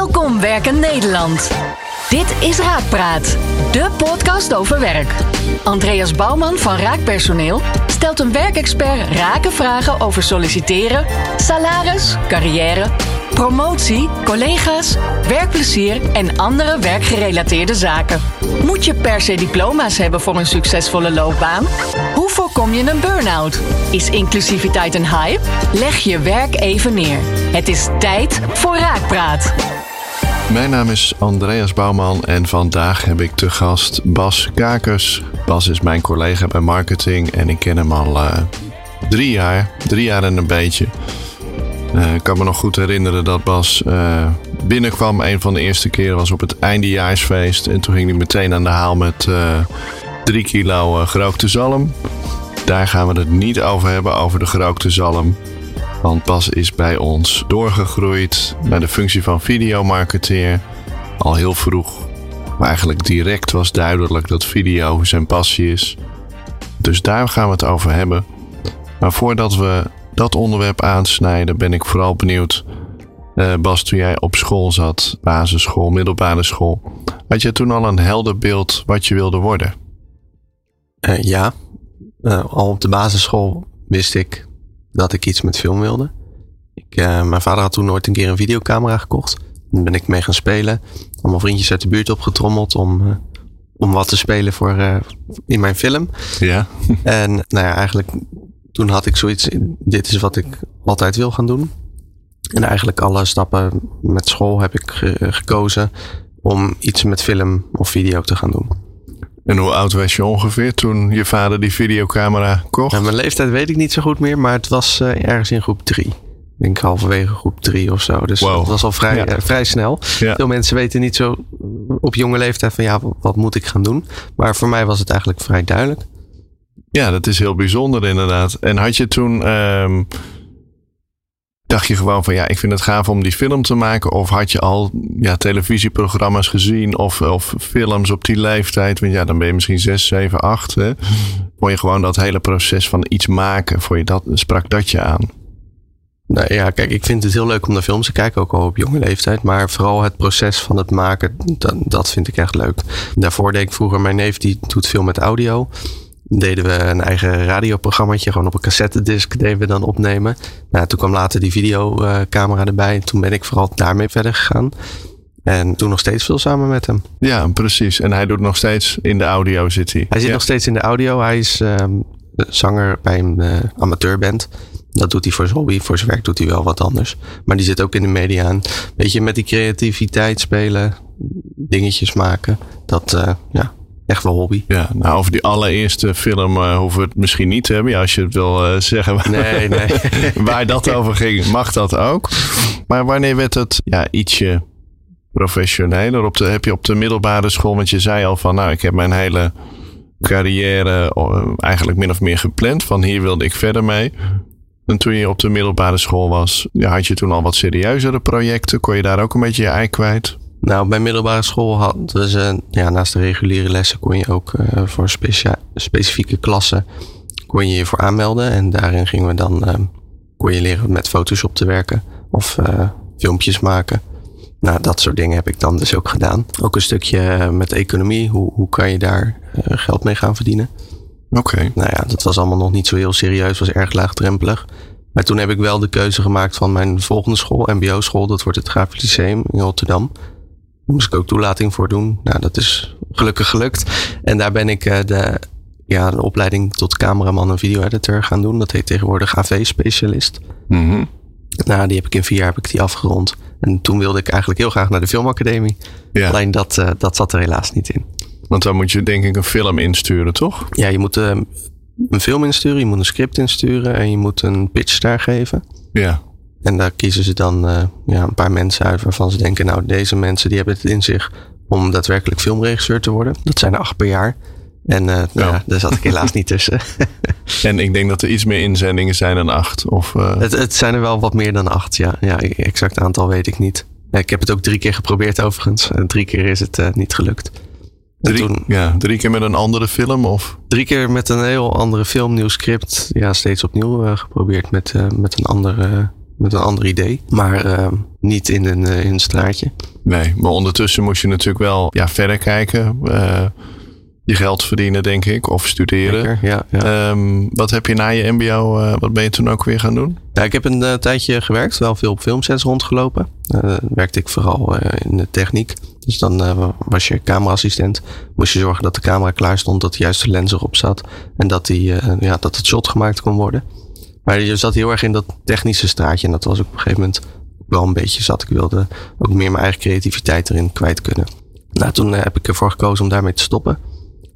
Welkom Werken Nederland. Dit is Raakpraat, de podcast over werk. Andreas Bouwman van Raakpersoneel stelt een werkexpert rake vragen over solliciteren, salaris, carrière, promotie, collega's, werkplezier en andere werkgerelateerde zaken. Moet je per se diploma's hebben voor een succesvolle loopbaan? Hoe voorkom je een burn-out? Is inclusiviteit een hype? Leg je werk even neer. Het is tijd voor Raakpraat. Mijn naam is Andreas Bouwman en vandaag heb ik te gast Bas Kakers. Bas is mijn collega bij marketing en ik ken hem al uh, drie jaar, drie jaar en een beetje. Uh, ik kan me nog goed herinneren dat Bas uh, binnenkwam. Een van de eerste keren was op het eindejaarsfeest. En toen ging hij meteen aan de haal met drie kilo gerookte zalm. Daar gaan we het niet over hebben, over de gerookte zalm. Want Bas is bij ons doorgegroeid naar de functie van videomarketeer. Al heel vroeg. Maar eigenlijk direct was duidelijk dat video zijn passie is. Dus daar gaan we het over hebben. Maar voordat we dat onderwerp aansnijden, ben ik vooral benieuwd. Uh, Bas, toen jij op school zat, basisschool, middelbare school, had je toen al een helder beeld wat je wilde worden? Uh, ja, uh, al op de basisschool wist ik dat ik iets met film wilde. Ik, uh, mijn vader had toen nooit een keer een videocamera gekocht. Daar ben ik mee gaan spelen. Allemaal vriendjes uit de buurt opgetrommeld om, uh, om wat te spelen voor, uh, in mijn film. Ja. en nou ja, eigenlijk toen had ik zoiets. Dit is wat ik altijd wil gaan doen. En eigenlijk alle stappen met school heb ik ge gekozen om iets met film of video te gaan doen. En hoe oud was je ongeveer toen je vader die videocamera kocht? Nou, mijn leeftijd weet ik niet zo goed meer, maar het was uh, ergens in groep 3. Ik denk halverwege groep 3 of zo. Dus wow. dat was al vrij, ja. uh, vrij snel. Ja. Veel mensen weten niet zo op jonge leeftijd van ja, wat moet ik gaan doen? Maar voor mij was het eigenlijk vrij duidelijk. Ja, dat is heel bijzonder inderdaad. En had je toen. Um, dacht je gewoon van ja, ik vind het gaaf om die film te maken? Of had je al ja, televisieprogramma's gezien of, of films op die leeftijd? Want ja, dan ben je misschien 6, 7, 8. Hè? Vond je gewoon dat hele proces van iets maken, voor je dat, sprak dat je aan? Nou ja, kijk, ik vind het heel leuk om naar films te kijken, ook al op jonge leeftijd. Maar vooral het proces van het maken, dat, dat vind ik echt leuk. Daarvoor deed ik vroeger, mijn neef die doet veel met audio deden we een eigen radioprogrammaatje. Gewoon op een cassettedisc deden we dan opnemen. Nou, toen kwam later die videocamera erbij. En toen ben ik vooral daarmee verder gegaan. En toen nog steeds veel samen met hem. Ja, precies. En hij doet nog steeds in de audio, zit hij? Hij zit ja. nog steeds in de audio. Hij is um, zanger bij een uh, amateurband. Dat doet hij voor zijn hobby. Voor zijn werk doet hij wel wat anders. Maar die zit ook in de media. En weet je, met die creativiteit spelen, dingetjes maken. Dat, uh, ja, echt wel hobby. Ja, nou over die allereerste film uh, hoeven we het misschien niet te hebben. Ja, als je het wil uh, zeggen nee, nee. waar dat over ging, mag dat ook. Maar wanneer werd het ja, ietsje professioneler? Op de, heb je op de middelbare school, want je zei al van nou, ik heb mijn hele carrière uh, eigenlijk min of meer gepland. Van hier wilde ik verder mee. En toen je op de middelbare school was, ja, had je toen al wat serieuzere projecten? Kon je daar ook een beetje je ei kwijt? Nou, bij middelbare school hadden ze, ja, naast de reguliere lessen kon je ook uh, voor specia specifieke klassen kon je je voor aanmelden. En daarin gingen we dan, uh, kon je leren met Photoshop te werken of filmpjes maken. Nou, dat soort dingen heb ik dan dus ook gedaan. Ook een stukje met economie. Hoe, hoe kan je daar geld mee gaan verdienen? Oké. Okay. Nou ja, dat was allemaal nog niet zo heel serieus. was erg laagdrempelig. Maar toen heb ik wel de keuze gemaakt van mijn volgende school, MBO-school. Dat wordt het Grafisch Lyceum in Rotterdam. Moest ik ook toelating voor doen. Nou, dat is gelukkig gelukt. En daar ben ik uh, de, ja, de opleiding tot cameraman en video-editor gaan doen. Dat heet tegenwoordig AV-specialist. Mm -hmm. Nou, die heb ik in vier jaar heb ik die afgerond. En toen wilde ik eigenlijk heel graag naar de filmacademie. Ja. Alleen dat, uh, dat zat er helaas niet in. Want dan moet je denk ik een film insturen, toch? Ja, je moet uh, een film insturen, je moet een script insturen en je moet een pitch daar geven. Ja. En daar kiezen ze dan uh, ja, een paar mensen uit waarvan ze denken, nou, deze mensen die hebben het in zich om daadwerkelijk filmregisseur te worden. Dat zijn er acht per jaar. En uh, nou, ja, daar zat ik helaas niet tussen. en ik denk dat er iets meer inzendingen zijn dan acht. Of, uh... het, het zijn er wel wat meer dan acht, ja. Ja, exact aantal weet ik niet. Ja, ik heb het ook drie keer geprobeerd overigens. En drie keer is het uh, niet gelukt. Drie, toen, ja, drie keer met een andere film? Of? Drie keer met een heel andere film, nieuw script. Ja, steeds opnieuw geprobeerd met, met een andere met een ander idee. Maar uh, niet in een, uh, in een straatje. Nee, maar ondertussen moest je natuurlijk wel ja, verder kijken. Uh, je geld verdienen, denk ik. Of studeren. Zeker, ja, ja. Um, wat heb je na je mbo, wat ben je toen ook weer gaan doen? Ja, ik heb een tijdje gewerkt. Wel veel op filmsets rondgelopen. werkte ik vooral in de techniek. Dus dan was je cameraassistent. Moest je zorgen dat de camera klaar stond. Dat de juiste lens erop zat. En dat, die, ja, dat het shot gemaakt kon worden. Maar je zat heel erg in dat technische straatje. En dat was ook op een gegeven moment wel een beetje zat. Ik wilde ook meer mijn eigen creativiteit erin kwijt kunnen. Nou, toen heb ik ervoor gekozen om daarmee te stoppen.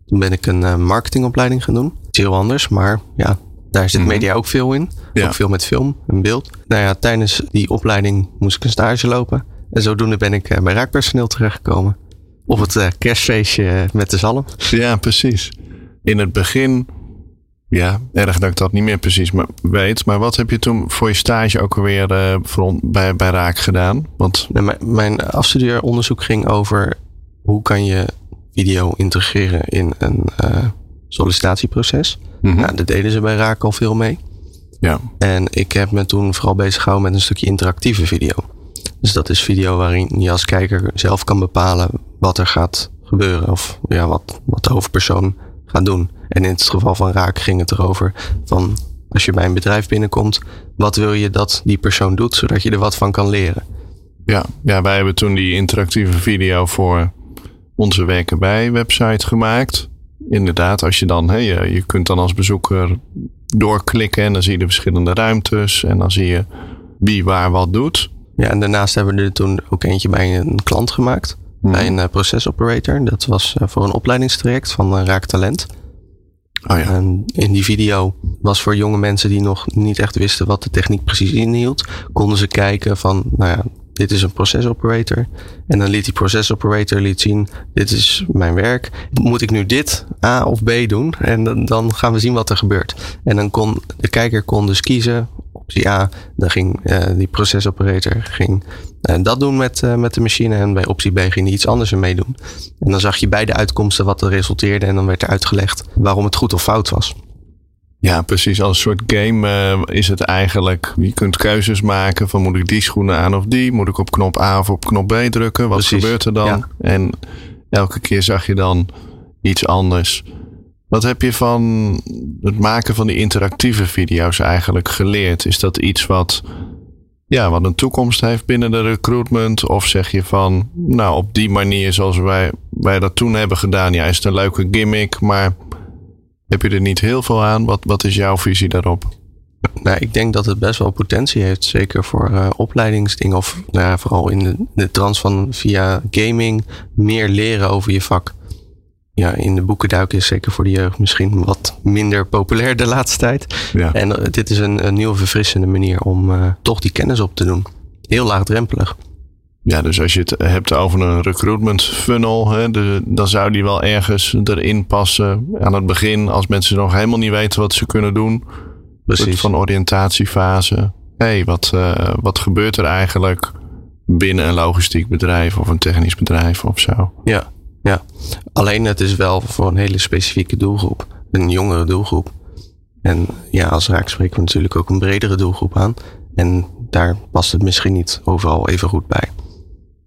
Toen ben ik een marketingopleiding gaan doen. Iets heel anders, maar ja, daar zit media ook veel in. Ja. Ook veel met film en beeld. Nou ja, tijdens die opleiding moest ik een stage lopen. En zodoende ben ik bij raakpersoneel terechtgekomen. Op het kerstfeestje met de zalm. Ja, precies. In het begin ja, erg dat ik dat niet meer precies weet. Maar wat heb je toen voor je stage ook alweer uh, bij, bij Raak gedaan? Want... Mijn, mijn afstudeeronderzoek ging over hoe kan je video integreren in een uh, sollicitatieproces. Mhm. Nou, daar deden ze bij Raak al veel mee. Ja. En ik heb me toen vooral bezig gehouden met een stukje interactieve video. Dus dat is video waarin je als kijker zelf kan bepalen wat er gaat gebeuren. Of ja, wat, wat de hoofdpersoon gaat doen. En in het geval van Raak ging het erover van als je bij een bedrijf binnenkomt, wat wil je dat die persoon doet, zodat je er wat van kan leren. Ja, ja wij hebben toen die interactieve video voor onze werken bij website gemaakt. Inderdaad, als je dan, hey, je kunt dan als bezoeker doorklikken en dan zie je de verschillende ruimtes en dan zie je wie waar wat doet. Ja, en daarnaast hebben we er toen ook eentje bij een klant gemaakt. Mhm. Bij een uh, procesoperator. Dat was uh, voor een opleidingstraject van uh, Raak Talent. Oh. En in die video was voor jonge mensen die nog niet echt wisten wat de techniek precies inhield, konden ze kijken van, nou ja, dit is een procesoperator. En dan liet die procesoperator liet zien, dit is mijn werk. Moet ik nu dit A of B doen? En dan, dan gaan we zien wat er gebeurt. En dan kon de kijker kon dus kiezen. Optie A, dan ging uh, die procesoperator ging uh, dat doen met, uh, met de machine. En bij optie B ging hij iets anders ermee doen. En dan zag je bij de uitkomsten wat er resulteerde. En dan werd er uitgelegd waarom het goed of fout was. Ja, precies. Als een soort game uh, is het eigenlijk. Je kunt keuzes maken van moet ik die schoenen aan of die? Moet ik op knop A of op knop B drukken? Wat Precies, gebeurt er dan? ja. En elke keer zag je dan iets anders. Wat heb je van het maken van die interactieve video's eigenlijk geleerd? Is dat iets wat, ja, wat een toekomst heeft binnen de recruitment? Of zeg je van, nou, op die manier zoals wij, wij dat toen hebben gedaan, ja, is het een leuke gimmick, maar heb je er niet heel veel aan? Wat, wat is jouw visie daarop? Nou, ik denk dat het best wel potentie heeft. Zeker voor uh, opleidingsdingen. Of nou ja, vooral in de, de trans van via gaming meer leren over je vak. Ja, in de boeken duiken is zeker voor de jeugd misschien wat minder populair de laatste tijd. Ja. En uh, dit is een, een nieuwe verfrissende manier om uh, toch die kennis op te doen. Heel laagdrempelig. Ja, dus als je het hebt over een recruitment funnel, hè, de, dan zou die wel ergens erin passen aan het begin, als mensen nog helemaal niet weten wat ze kunnen doen. Precies. Van oriëntatiefase. Hé, hey, wat, uh, wat gebeurt er eigenlijk binnen een logistiek bedrijf of een technisch bedrijf of zo? Ja, ja. Alleen het is wel voor een hele specifieke doelgroep. Een jongere doelgroep. En ja, als raak spreken we natuurlijk ook een bredere doelgroep aan. En daar past het misschien niet overal even goed bij.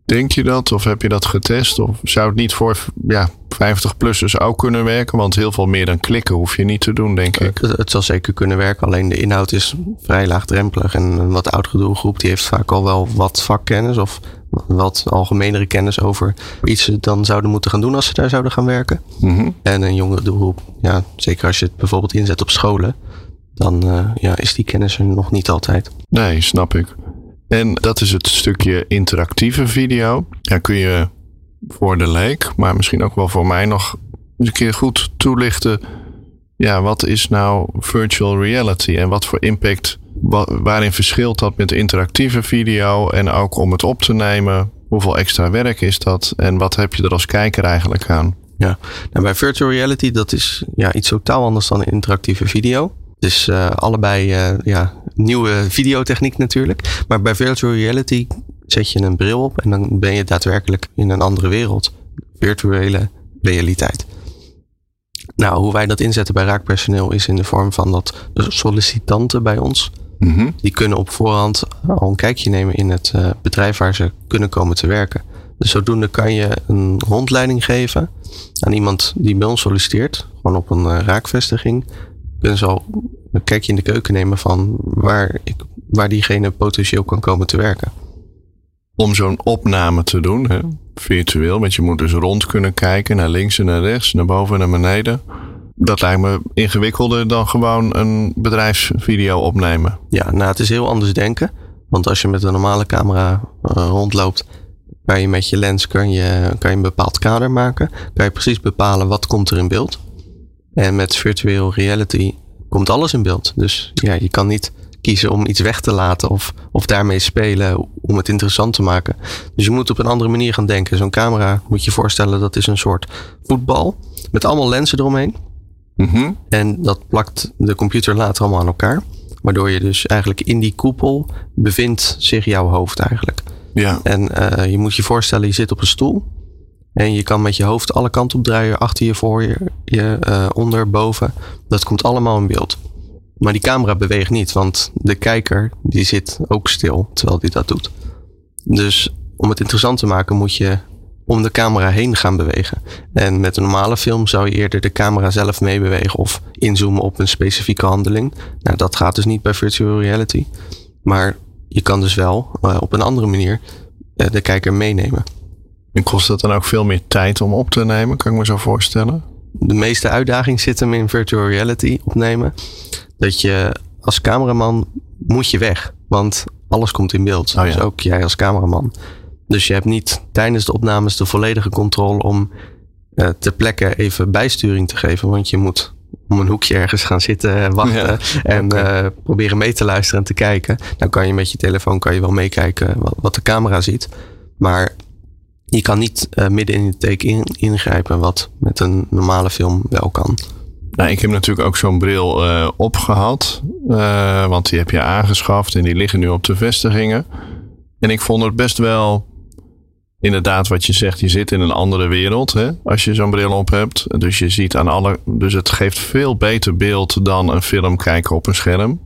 Denk je dat? Of heb je dat getest? Of zou het niet voor ja, 50-plussers ook kunnen werken? Want heel veel meer dan klikken hoef je niet te doen, denk ik. Het, het zal zeker kunnen werken. Alleen de inhoud is vrij laagdrempelig. En een wat oudere doelgroep die heeft vaak al wel wat vakkennis. Of wat algemenere kennis over iets ze dan zouden moeten gaan doen als ze daar zouden gaan werken. Mm -hmm. En een jongere doelgroep, ja, zeker als je het bijvoorbeeld inzet op scholen. Dan uh, ja, is die kennis er nog niet altijd. Nee, snap ik. En dat is het stukje interactieve video. Ja, kun je voor de leek, maar misschien ook wel voor mij nog eens een keer goed toelichten. Ja, wat is nou virtual reality en wat voor impact, waarin verschilt dat met interactieve video en ook om het op te nemen? Hoeveel extra werk is dat en wat heb je er als kijker eigenlijk aan? Ja, nou bij virtual reality dat is ja, iets totaal anders dan interactieve video. Dus uh, allebei uh, ja, nieuwe videotechniek natuurlijk. Maar bij virtual reality zet je een bril op en dan ben je daadwerkelijk in een andere wereld. Virtuele realiteit. Nou, hoe wij dat inzetten bij raakpersoneel is in de vorm van dat sollicitanten bij ons Mhm. Die kunnen op voorhand al een kijkje nemen in het uh, bedrijf waar ze kunnen komen te werken. Dus zodoende kan je een rondleiding geven aan iemand die bij ons solliciteert, gewoon op een uh, raakvestiging. Kunnen ze al een kijkje in de keuken nemen van waar, ik, waar diegene potentieel kan komen te werken. Om zo'n opname te doen, hè, virtueel, want je moet dus rond kunnen kijken naar links en naar rechts, naar boven en naar beneden dat lijkt me ingewikkelder dan gewoon een bedrijfsvideo opnemen. Ja, nou het is heel anders denken. Want als je met een normale camera uh, rondloopt, kan je met je lens kan je, kan je een bepaald kader maken. Kan je precies bepalen wat komt er in beeld. En met virtual reality komt alles in beeld. Dus ja, je kan niet kiezen om iets weg te laten of, of daarmee spelen om het interessant te maken. Dus je moet op een andere manier gaan denken. Zo'n camera moet je voorstellen, dat is een soort voetbal met allemaal lenzen eromheen. Mhm. En dat plakt de computer later allemaal aan elkaar. Waardoor je dus eigenlijk in die koepel bevindt zich jouw hoofd eigenlijk. Ja. En uh, je moet je voorstellen, je zit op een stoel. En je kan met je hoofd alle kanten op draaien. Achter je, voor je, je uh, onder, boven. Dat komt allemaal in beeld. Maar die camera beweegt niet, want de kijker die zit ook stil terwijl die dat doet. Dus om het interessant te maken moet je om de camera heen gaan bewegen. En met een normale film zou je eerder de camera zelf meebewegen of inzoomen op een specifieke handeling. Nou, dat gaat dus niet bij virtual reality. Maar je kan dus wel uh, op een andere manier uh, de kijker meenemen. En kost dat dan ook veel meer tijd om op te nemen, kan ik me zo voorstellen? De meeste uitdaging zit hem in virtual reality opnemen. Dat je als cameraman moet je weg, want alles komt in beeld. Oh ja. Dus ook jij als cameraman. Dus je hebt niet tijdens de opnames de volledige controle om uh, ter plekke even bijsturing te geven. Want je moet om een hoekje ergens gaan zitten wachten en uh, proberen mee te luisteren en te kijken. Dan kan je met je telefoon kan je wel meekijken wat, wat de camera ziet. Maar je kan niet uh, midden in de take in, ingrijpen, wat met een normale film wel kan. Nou, ik heb natuurlijk ook zo'n bril uh, opgehad, want die heb je aangeschaft en die liggen nu op de vestigingen. En ik vond het best wel inderdaad wat je zegt, je zit in een andere wereld hè, als je zo'n bril op hebt. Dus je ziet aan alle. Dus het geeft veel beter beeld dan een film kijken op een scherm.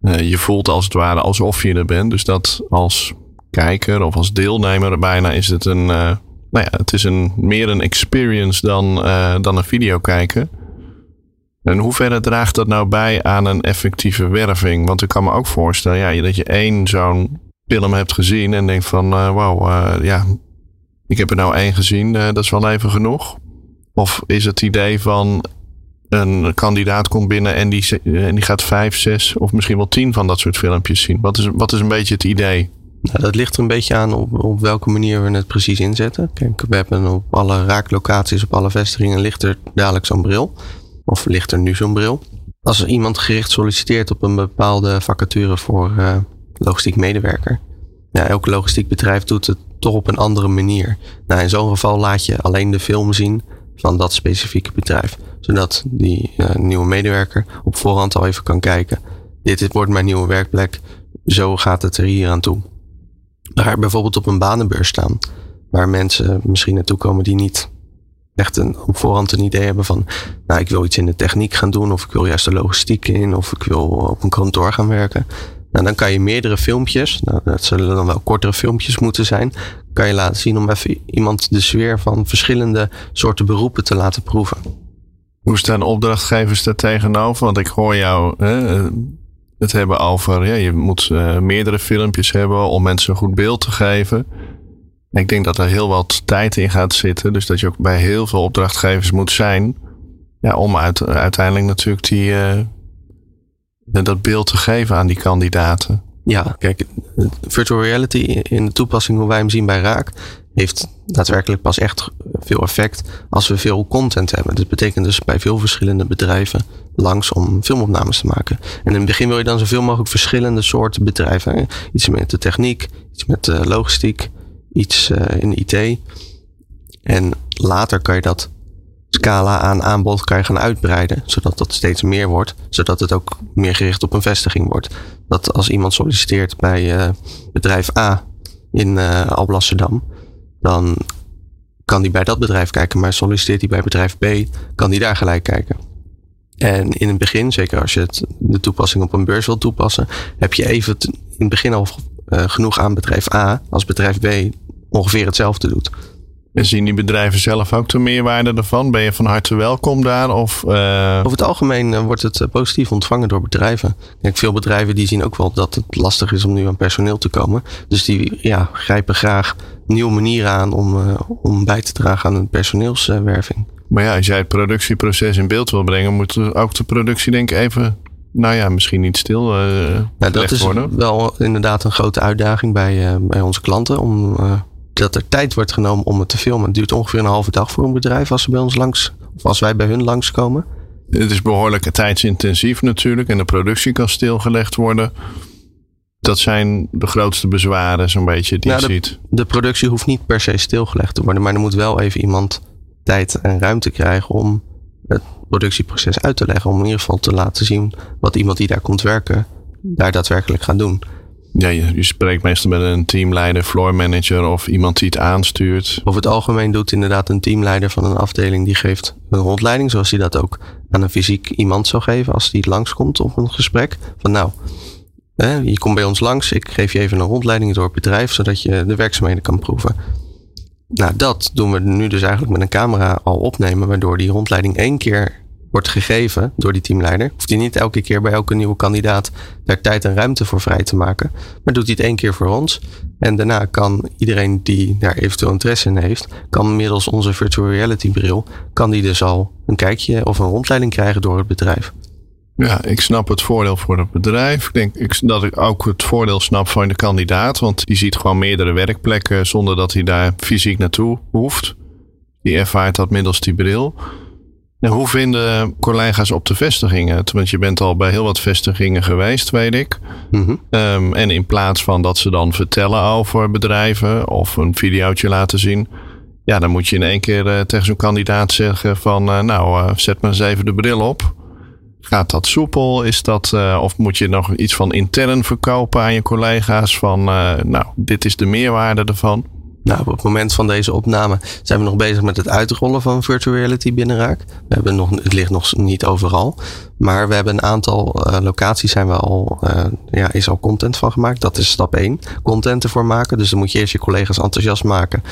Uh, je voelt als het ware alsof je er bent. Dus dat als kijker of als deelnemer bijna is het een. Uh, nou ja, het is een, meer een experience dan, uh, dan een video kijken. En hoe ver draagt dat nou bij aan een effectieve werving? Want ik kan me ook voorstellen ja, dat je één zo'n film hebt gezien en denkt van uh, wauw, uh, ja, ik heb er nou één gezien, uh, dat is wel even genoeg? Of is het idee van een kandidaat komt binnen en die, en die gaat vijf, zes of misschien wel tien van dat soort filmpjes zien? Wat is, wat is een beetje het idee? Nou, dat ligt er een beetje aan op, op welke manier we het precies inzetten. Kijk, we hebben op alle raaklocaties, op alle vestigingen ligt er dadelijk zo'n bril. Of ligt er nu zo'n bril. Als iemand gericht solliciteert op een bepaalde vacature voor logistiek medewerker. Ja, elk logistiek bedrijf doet het toch op een andere manier. Nou, in zo'n geval laat je alleen de film zien van dat specifieke bedrijf. Zodat die uh, nieuwe medewerker op voorhand al even kan kijken. Dit wordt mijn nieuwe werkplek. Zo gaat het er hier aan toe. Maar bijvoorbeeld op een banenbeurs staan. Waar mensen misschien naartoe komen die niet echt een, op voorhand een idee hebben van... Nou, ik wil iets in de techniek gaan doen. Of ik wil juist de logistiek in. Of ik wil op een kantoor gaan werken. Nou, dan kan je meerdere filmpjes, nou, dat zullen dan wel kortere filmpjes moeten zijn, kan je laten zien om even iemand de sfeer van verschillende soorten beroepen te laten proeven. Hoe staan opdrachtgevers daar tegenover? Want ik hoor jou hè, het hebben over, ja, je moet uh, meerdere filmpjes hebben om mensen een goed beeld te geven. Ik denk dat er heel wat tijd in gaat zitten, dus dat je ook bij heel veel opdrachtgevers moet zijn. Ja, om uit, uiteindelijk natuurlijk die, uh, dat beeld te geven aan die kandidaten. Ja, kijk, virtual reality in de toepassing hoe wij hem zien bij Raak heeft daadwerkelijk pas echt veel effect als we veel content hebben. Dat betekent dus bij veel verschillende bedrijven langs om filmopnames te maken. En in het begin wil je dan zoveel mogelijk verschillende soorten bedrijven. Iets met de techniek, iets met de logistiek, iets uh, in IT. En later kan je dat scala aan aanbod kan je gaan uitbreiden. Zodat dat steeds meer wordt. Zodat het ook meer gericht op een vestiging wordt. Dat als iemand solliciteert bij uh, bedrijf A in uh, Alblasserdam. Dan kan die bij dat bedrijf kijken. Maar solliciteert hij bij bedrijf B, kan die daar gelijk kijken. En in het begin, zeker als je het, de toepassing op een beurs wilt toepassen, heb je even in het begin al uh, genoeg aan bedrijf A als bedrijf B ongeveer hetzelfde doet. En zien die bedrijven zelf ook de meerwaarde ervan? Ben je van harte welkom daar? Of, uh... Over het algemeen uh, wordt het positief ontvangen door bedrijven. Kijk, veel bedrijven die zien ook wel dat het lastig is om nu aan personeel te komen. Dus die ja, grijpen graag nieuwe manieren aan om, om bij te dragen aan een personeelswerving. Maar ja, als jij het productieproces in beeld wil brengen, moet ook de productie denk ik even nou ja, misschien niet stil uh, ja, Dat is worden. wel inderdaad een grote uitdaging bij, uh, bij onze klanten. Om, uh, dat er tijd wordt genomen om het te filmen. Het duurt ongeveer een halve dag voor een bedrijf als ze bij ons langs, of als wij bij hun langskomen. Het is behoorlijk tijdsintensief natuurlijk en de productie kan stilgelegd worden. Dat zijn de grootste bezwaren, zo'n beetje, die nou, je de, ziet. De productie hoeft niet per se stilgelegd te worden, maar er moet wel even iemand tijd en ruimte krijgen om het productieproces uit te leggen. Om in ieder geval te laten zien wat iemand die daar komt werken, daar daadwerkelijk gaat doen. Ja, je, spreekt meestal met een teamleider, floor manager of iemand die het aanstuurt. Over het algemeen doet inderdaad een teamleider van een afdeling die geeft een rondleiding, zoals hij dat ook aan een fysiek iemand zou geven als die langskomt op een gesprek. Van nou, hè, je komt bij ons langs, ik geef je even een rondleiding door het bedrijf, zodat je de werkzaamheden kan proeven. Nou, dat doen we nu dus eigenlijk met een camera al opnemen, waardoor die rondleiding één keer wordt gegeven door die teamleider. Hoeft hij niet elke keer bij elke nieuwe kandidaat daar tijd en ruimte voor vrij te maken. Maar doet hij het één keer voor ons. En daarna kan iedereen die daar eventueel interesse in heeft, kan middels onze virtual reality bril, kan die dus al een kijkje of een rondleiding krijgen door het bedrijf. Ja, ik snap het voordeel voor het bedrijf. Ik denk dat ik ook het voordeel snap van de kandidaat. Want die ziet gewoon meerdere werkplekken zonder dat hij daar fysiek naartoe hoeft. Die ervaart dat middels die bril. En hoe vinden collega's op de vestigingen het? Want je bent al bij heel wat vestigingen geweest, weet ik. Mm -hmm. um, en in plaats van dat ze dan vertellen over bedrijven of een videootje laten zien. Ja, dan moet je in één keer uh, tegen zo'n kandidaat zeggen van uh, nou, uh, zet maar eens even de bril op. Gaat dat soepel? Is dat, of moet je nog iets van intern verkopen aan je collega's? Van, nou, dit is de meerwaarde ervan. Nou, op het moment van deze opname zijn we nog bezig met het uitrollen van virtual reality binnen Raak. We hebben nog, het ligt nog niet overal. Maar we hebben een aantal uh, locaties zijn we al, ja, is al content van gemaakt. Dat is stap 1. Content ervoor maken. Dus dan moet je eerst je collega's enthousiast maken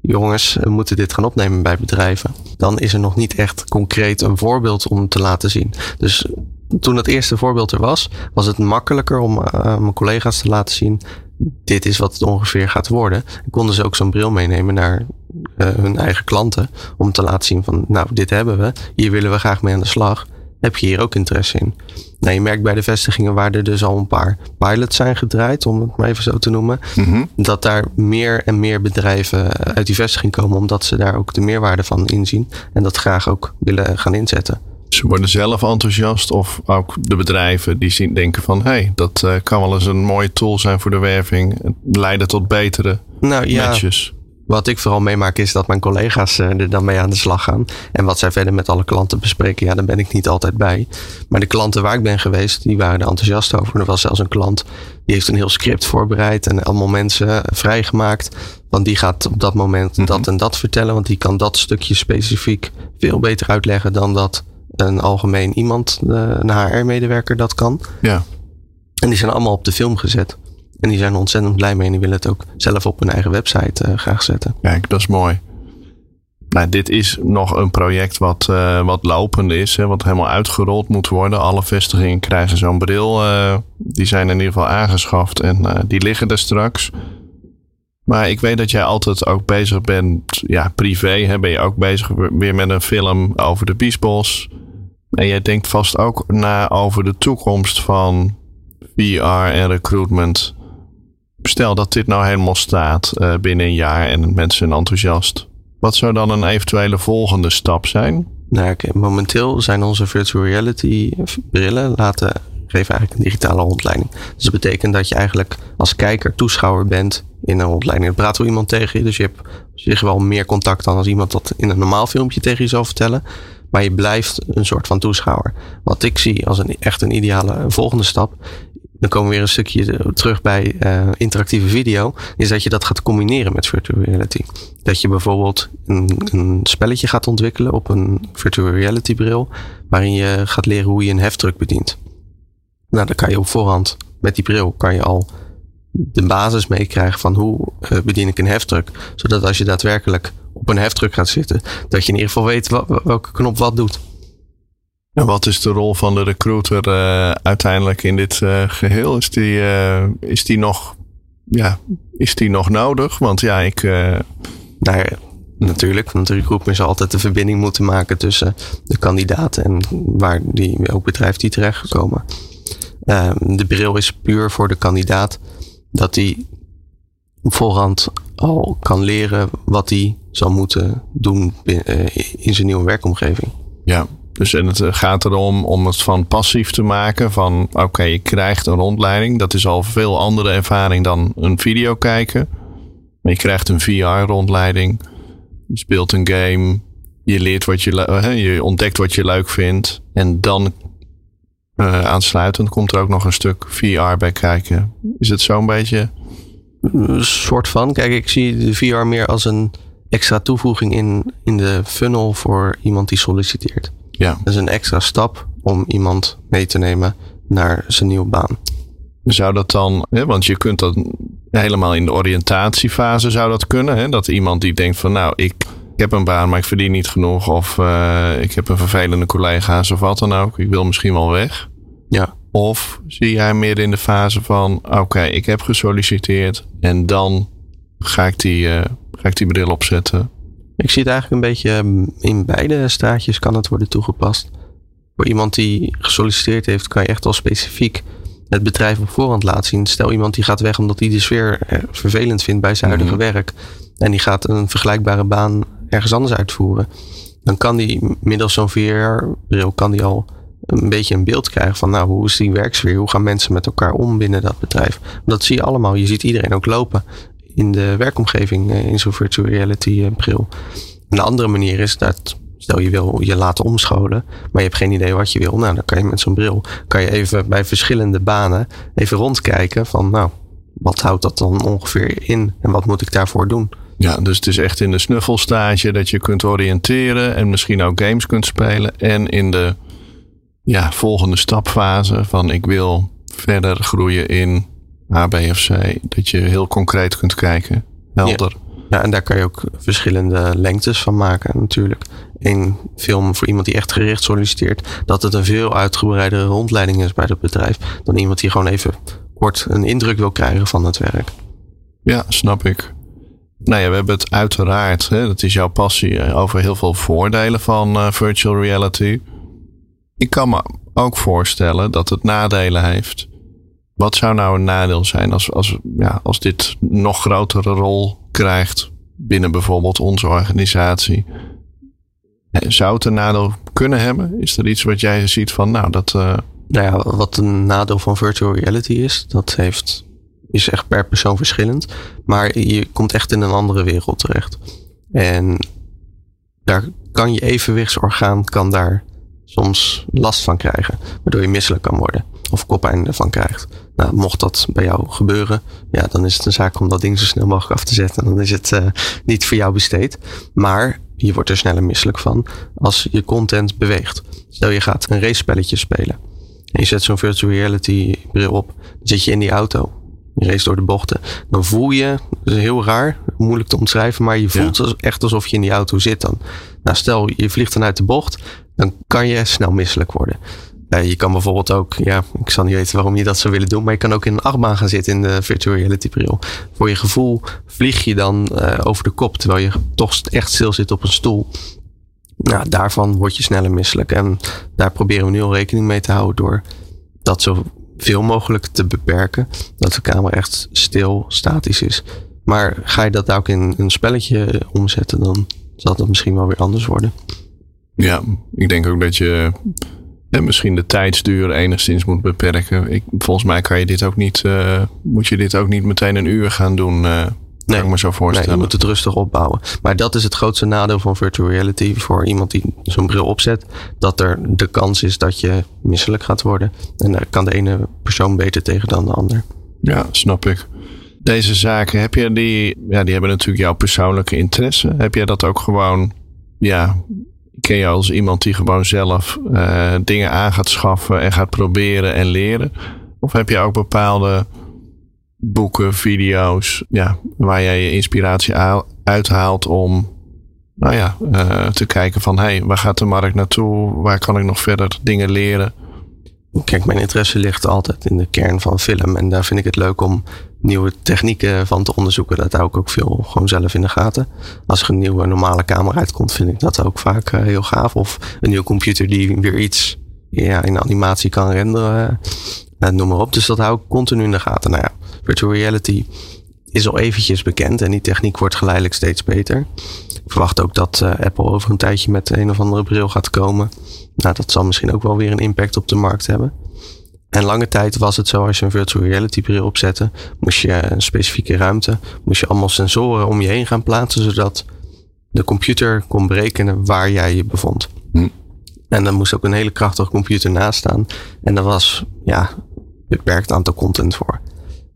jongens, we moeten dit gaan opnemen bij bedrijven. Dan is er nog niet echt concreet een voorbeeld om te laten zien. Dus toen dat eerste voorbeeld er was, was het makkelijker om uh, mijn collega's te laten zien. Dit is wat het ongeveer gaat worden. En konden ze ook zo'n bril meenemen naar uh, hun eigen klanten. Om te laten zien van, nou, dit hebben we. Hier willen we graag mee aan de slag. Heb je hier ook interesse in? Nou, je merkt bij de vestigingen waar er dus al een paar pilots zijn gedraaid, om het maar even zo te noemen, mm -hmm. dat daar meer en meer bedrijven uit die vestiging komen, omdat ze daar ook de meerwaarde van inzien en dat graag ook willen gaan inzetten. Ze worden zelf enthousiast of ook de bedrijven die zien, denken van hé, hey, dat uh, kan wel eens een mooie tool zijn voor de werving, leiden tot betere nou, ja, matches. Wat ik vooral meemaak is dat mijn collega's er dan mee aan de slag gaan. En wat zij verder met alle klanten bespreken, ja, daar ben ik niet altijd bij. Maar de klanten waar ik ben geweest, die waren er enthousiast over. Er was zelfs een klant die heeft een heel script voorbereid en allemaal mensen vrijgemaakt. Want die gaat op dat moment mm -hmm. dat en dat vertellen. Want die kan dat stukje specifiek veel beter uitleggen dan dat een algemeen iemand, een HR-medewerker, dat kan. Ja. En die zijn allemaal op de film gezet. En die zijn er ontzettend blij mee en die willen het ook zelf op hun eigen website uh, graag zetten. Kijk, dat is mooi. Nou, dit is nog een project wat, uh, wat lopende is, hè, wat helemaal uitgerold moet worden. Alle vestigingen krijgen zo'n bril. Uh, die zijn in ieder geval aangeschaft en die liggen er straks. Maar ik weet dat jij altijd ook bezig bent, ja, privé hè, ben je ook bezig weer met een film over de Biesbos. En jij denkt vast ook na over de toekomst van VR en recruitment. Stel dat dit nou helemaal staat uh, binnen een jaar en mensen zijn enthousiast. Wat zou dan een eventuele volgende stap zijn? Nou, momenteel zijn onze virtual reality brillen laten geven eigenlijk een digitale rondleiding. Dus dat betekent dat je eigenlijk als kijker toeschouwer bent in een rondleiding. Er praat wel iemand tegen je, dus je hebt zich wel meer contact dan als iemand dat in een normaal filmpje tegen je zou vertellen. Maar je blijft een soort van toeschouwer. Wat ik zie als een echt een ideale volgende stap dan komen we weer een stukje terug bij uh, interactieve video, is dat je dat gaat combineren met virtual reality. Dat je bijvoorbeeld een, een spelletje gaat ontwikkelen op een virtual reality bril, waarin je gaat leren hoe je een heftruck bedient. Nou, dan kan je op voorhand met die bril kan je al de basis meekrijgen van hoe uh, bedien ik een heftruck. Zodat als je daadwerkelijk op een heftruck gaat zitten, dat je in ieder geval weet welke knop wat doet. En wat is de rol van de recruiter uh, uiteindelijk in dit uh, geheel? Is die, is die nog ja, is die nog nodig? Want ja, ik. Nou ja, natuurlijk. Want de recruitment zal altijd de verbinding moeten maken tussen de kandidaten en waar die, welk bedrijf die terechtgekomen. Uh, de bril is puur voor de kandidaat dat hij voorhand al kan leren wat hij zal moeten doen eh, in zijn nieuwe werkomgeving. Ja, dus en het eh, gaat erom om het van passief te maken. Van oké, je krijgt een rondleiding. Dat is al veel andere ervaring dan een video kijken. Je krijgt een VR-rondleiding. Je speelt een game. Je leert wat je, uh, je ontdekt wat je leuk vindt. En dan aansluitend komt er ook nog een stuk VR bij kijken. Is het zo'n beetje? Een soort van. Kijk, ik zie de VR meer als een extra toevoeging in, in de funnel voor iemand die solliciteert. Ja. Dat is een extra stap om iemand mee te nemen naar zijn nieuwe baan. Zou dat dan, hè, want je kunt dat helemaal in de oriëntatiefase zou dat kunnen. Hè? Dat iemand die denkt van nou, ik, heb een baan, maar ik verdien niet genoeg. Of uh, ik heb een vervelende collega's of wat dan ook. Ik wil misschien wel weg. Ja. Of zie jij meer in de fase van oké, ik heb gesolliciteerd en dan ga ik die, uh, ga ik die bril opzetten. Ik zie het eigenlijk een beetje ehm, in beide straatjes kan het worden toegepast. Voor iemand die gesolliciteerd heeft, kan je echt al specifiek het bedrijf op voorhand laten zien. Stel iemand die gaat weg omdat hij de sfeer eh, vervelend vindt bij zijn huidige mhm. werk. En die gaat een vergelijkbare baan ergens anders uitvoeren. Dan kan die middels zo'n VR-bril kan die al een beetje een beeld krijgen van nou, hoe is die werksfeer? Hoe gaan mensen met elkaar om binnen dat bedrijf? Dat zie je allemaal. Je ziet iedereen ook lopen in de werkomgeving eh, in zo'n virtual reality eh, bril. Een andere manier is dat Stel je wil je laten omscholen, maar je hebt geen idee wat je wil. Nou, dan kan je met zo'n bril kan je even bij verschillende banen even rondkijken van nou, wat houdt dat dan ongeveer in en wat moet ik daarvoor doen? Ja, dus het is echt in de snuffelstage dat je kunt oriënteren en misschien ook games kunt spelen. En in de ja, volgende stapfase van ik wil verder groeien in A, B of C. Dat je heel concreet kunt kijken. Helder. Ja. en daar kan je ook verschillende lengtes van maken natuurlijk. Een film voor iemand die echt gericht solliciteert, dat het een veel uitgebreidere rondleiding is bij het bedrijf dan iemand die gewoon even kort een indruk wil krijgen van het werk. Ja, snap ik. Nou ja, we hebben het uiteraard, hè, dat is jouw passie, eh, over heel veel voordelen van uh, virtual reality. Ik kan me ook voorstellen dat het nadelen heeft. Wat zou nou een nadeel zijn als, als, ja, als dit nog grotere rol krijgt binnen bijvoorbeeld onze organisatie? Zou het een nadeel kunnen hebben? Is er iets wat jij ziet van, nou, dat. Uh... Nou ja, wat een nadeel van virtual reality is, dat heeft, is echt per persoon verschillend. Maar je komt echt in een andere wereld terecht. En daar kan je evenwichtsorgaan kan daar soms last van krijgen, waardoor je misselijk kan worden of koppijn ervan krijgt. Nou, mocht dat bij jou gebeuren, ja, dan is het een zaak om dat ding zo snel mogelijk af te zetten. Dan is het uh, niet voor jou besteed. Maar je wordt er sneller misselijk van als je content beweegt. Stel je gaat een race-spelletje spelen. En je zet zo'n virtual reality bril op. Dan zit je in die auto. Je race door de bochten. Dan voel je, dat is heel raar, moeilijk te omschrijven, maar je voelt echt alsof je in die auto zit dan. Nou, stel je vliegt dan uit de bocht, dan kan je snel misselijk worden. Uh, je kan bijvoorbeeld ook, ja, ik zal niet weten waarom je dat zou willen doen, maar je kan ook in een achtbaan gaan zitten in de virtual reality bril. Voor je gevoel vlieg je dan uh, over de kop, terwijl je toch echt stil zit op een stoel. Nou, daarvan word je sneller misselijk. En daar proberen we nu al rekening mee te houden door dat zoveel mogelijk te beperken. Dat de camera echt stil, statisch is. Maar ga je dat ook in een spelletje omzetten, dan zal dat misschien wel weer anders worden. Ja, ik denk ook dat je en misschien de tijdsduur enigszins moet beperken. Ik, volgens mij kan je dit ook niet, uh, moet je dit ook niet meteen een uur gaan doen. Uh, nee, ik me zo voorstellen. Nee, je moet het rustig opbouwen. Maar dat is het grootste nadeel van virtual reality voor iemand die zo'n bril opzet. Dat er de kans is dat je misselijk gaat worden. En daar kan de ene persoon beter tegen dan de ander. Ja, snap ik. Deze zaken, heb je die, ja, die hebben natuurlijk jouw persoonlijke interesse. Heb jij dat ook gewoon, ja, ken jou als iemand die gewoon zelf uh, dingen aan gaat schaffen en gaat proberen en leren? Of heb je ook bepaalde boeken, video's, ja, waar jij je inspiratie uithaalt om nou ja, uh, te kijken van hé, hey, waar gaat de markt naartoe? Waar kan ik nog verder dingen leren? Kijk, mijn interesse ligt altijd in de kern van film. En daar vind ik het leuk om nieuwe technieken van te onderzoeken. Dat hou ik ook veel gewoon zelf in de gaten. Als er een nieuwe normale camera uitkomt, vind ik dat ook vaak uh, heel gaaf. Of een nieuwe computer die weer iets ja, in animatie kan renderen. Uh, noem maar op. Dus dat hou ik continu in de gaten. Nou ja, virtual reality is al eventjes bekend en die techniek wordt geleidelijk steeds beter. Ik verwacht ook dat uh, Apple over een tijdje met een of andere bril gaat komen. Nou, dat zal misschien ook wel weer een impact op de markt hebben. En lange tijd was het zo, als je een virtual reality bril opzette, moest je een specifieke ruimte, moest je allemaal sensoren om je heen gaan plaatsen, zodat de computer kon berekenen waar jij je bevond. Hm. En dan moest ook een hele krachtige computer naast staan. En er was ja, beperkt aantal content voor.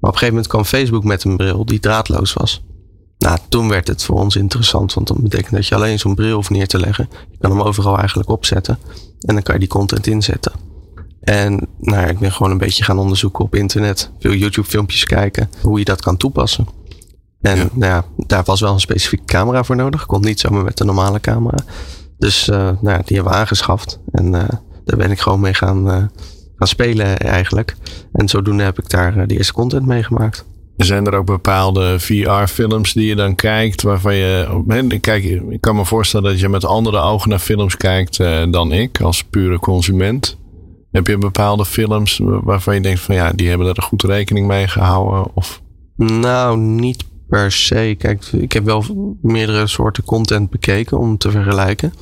Maar op een gegeven moment kwam Facebook met een bril die draadloos was. Nou, toen werd het voor ons interessant, want dat betekent dat je alleen zo'n bril hoeft neer te leggen. Je kan hem overal eigenlijk opzetten en dan kan je die content inzetten. En nou ja, ik ben gewoon een beetje gaan onderzoeken op internet, veel YouTube-filmpjes kijken, hoe je dat kan toepassen. En ja. Nou ja, daar was wel een specifieke camera voor nodig. Kon niet zomaar met de normale camera. Dus uh, nou ja, die hebben we aangeschaft. En uh, daar ben ik gewoon mee gaan, uh, gaan spelen eigenlijk. En zodoende heb ik daar de eerste content mee gemaakt. Zijn er ook bepaalde VR-films die je dan kijkt, waarvan je. Kijk, ik kan me voorstellen dat je met andere ogen naar films kijkt uh, dan ik, als pure consument. Heb je bepaalde films waarvan je denkt van ja, die hebben er goed rekening mee gehouden? Of? Nou, niet per se. Kijk, ik heb wel meerdere soorten content bekeken om te vergelijken.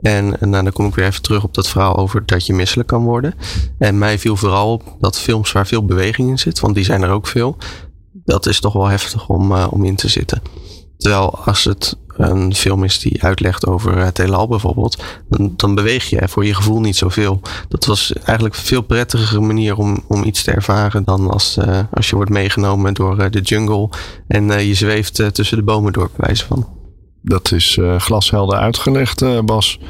En nou, dan kom ik weer even terug op dat verhaal over dat je misselijk kan worden. En mij viel vooral op dat films waar veel beweging in zit, want die zijn er ook veel dat is toch wel heftig om, uh, om in te zitten. Terwijl als het een film is die uitlegt over het heelal bijvoorbeeld, dan, dan beweeg je voor je gevoel niet zoveel. Dat was eigenlijk een veel prettigere manier om, om iets te ervaren dan als, uh, als je wordt meegenomen door de jungle en je zweeft tussen de bomen door, wijze van. Dat is glashelder uitgelegd, Bas.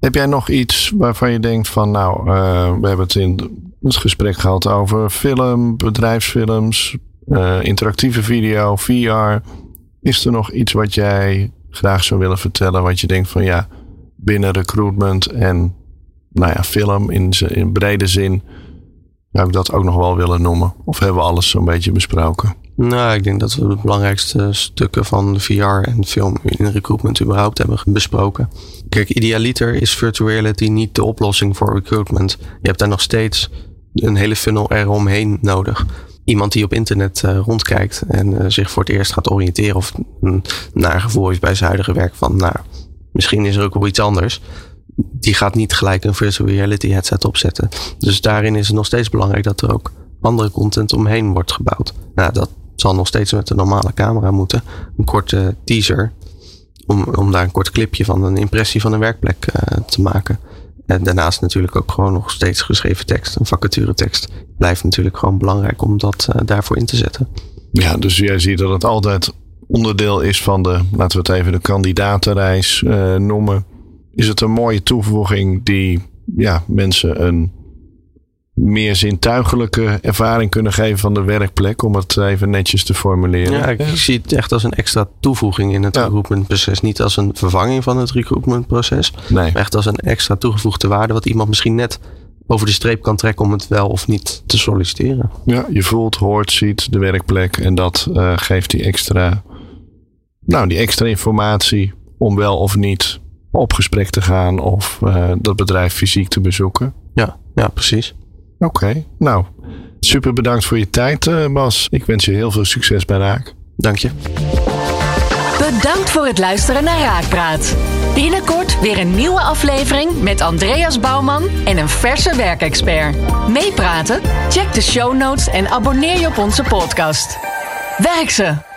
Heb jij nog iets waarvan je denkt van, nou, we hebben het in het gesprek gehad over film, bedrijfsfilms, uh, interactieve video, VR. Is er nog iets wat jij graag zou willen vertellen? Wat je denkt van ja, binnen recruitment en nou ja, film in, in brede zin. Zou ik dat ook nog wel willen noemen? Of hebben we alles zo'n beetje besproken? Nou, ik denk dat we de belangrijkste stukken van VR en film in recruitment überhaupt hebben besproken. Kijk, idealiter is virtual reality niet de oplossing voor recruitment. Je hebt daar nog steeds een hele funnel eromheen nodig iemand die op internet uh, rondkijkt en uh, zich voor het eerst gaat oriënteren of een nagevoel heeft bij zijn huidige werk van, nou, misschien is er ook wel iets anders. Die gaat niet gelijk een virtual reality headset opzetten. Dus daarin is het nog steeds belangrijk dat er ook andere content omheen wordt gebouwd. Nou, dat zal nog steeds met een normale camera moeten. Een korte teaser. Om, om daar een kort clipje van een impressie van een werkplek uh, te maken. En daarnaast natuurlijk ook gewoon nog steeds geschreven tekst, een vacaturetekst. Blijft natuurlijk gewoon belangrijk om dat uh, daarvoor in te zetten. Ja, dus jij ziet dat het altijd onderdeel is van de, laten we het even de kandidatenreis uh, noemen. Is het een mooie toevoeging die ja, mensen een meer zintuigelijke ervaring kunnen geven van de werkplek, om het even netjes te formuleren. Ja, ik zie het echt als een extra toevoeging in het ja. recruitmentproces. Niet als een vervanging van het recruitmentproces. Nee. Maar echt als een extra toegevoegde waarde, wat iemand misschien net over de streep kan trekken om het wel of niet te solliciteren. Ja, je voelt, hoort, ziet de werkplek en dat uh, geeft die extra, nou, die extra informatie om wel of niet op gesprek te gaan of uh, dat bedrijf fysiek te bezoeken. Ja, ja precies. Oké, okay. nou, super bedankt voor je tijd, uh, Bas. Ik wens je heel veel succes bij Raak. Dank je. Bedankt voor het luisteren naar Raakpraat. Binnenkort weer een nieuwe aflevering met Andreas Bouwman en een verse werkexpert. Meepraten? Check de show notes en abonneer je op onze podcast. Werk ze!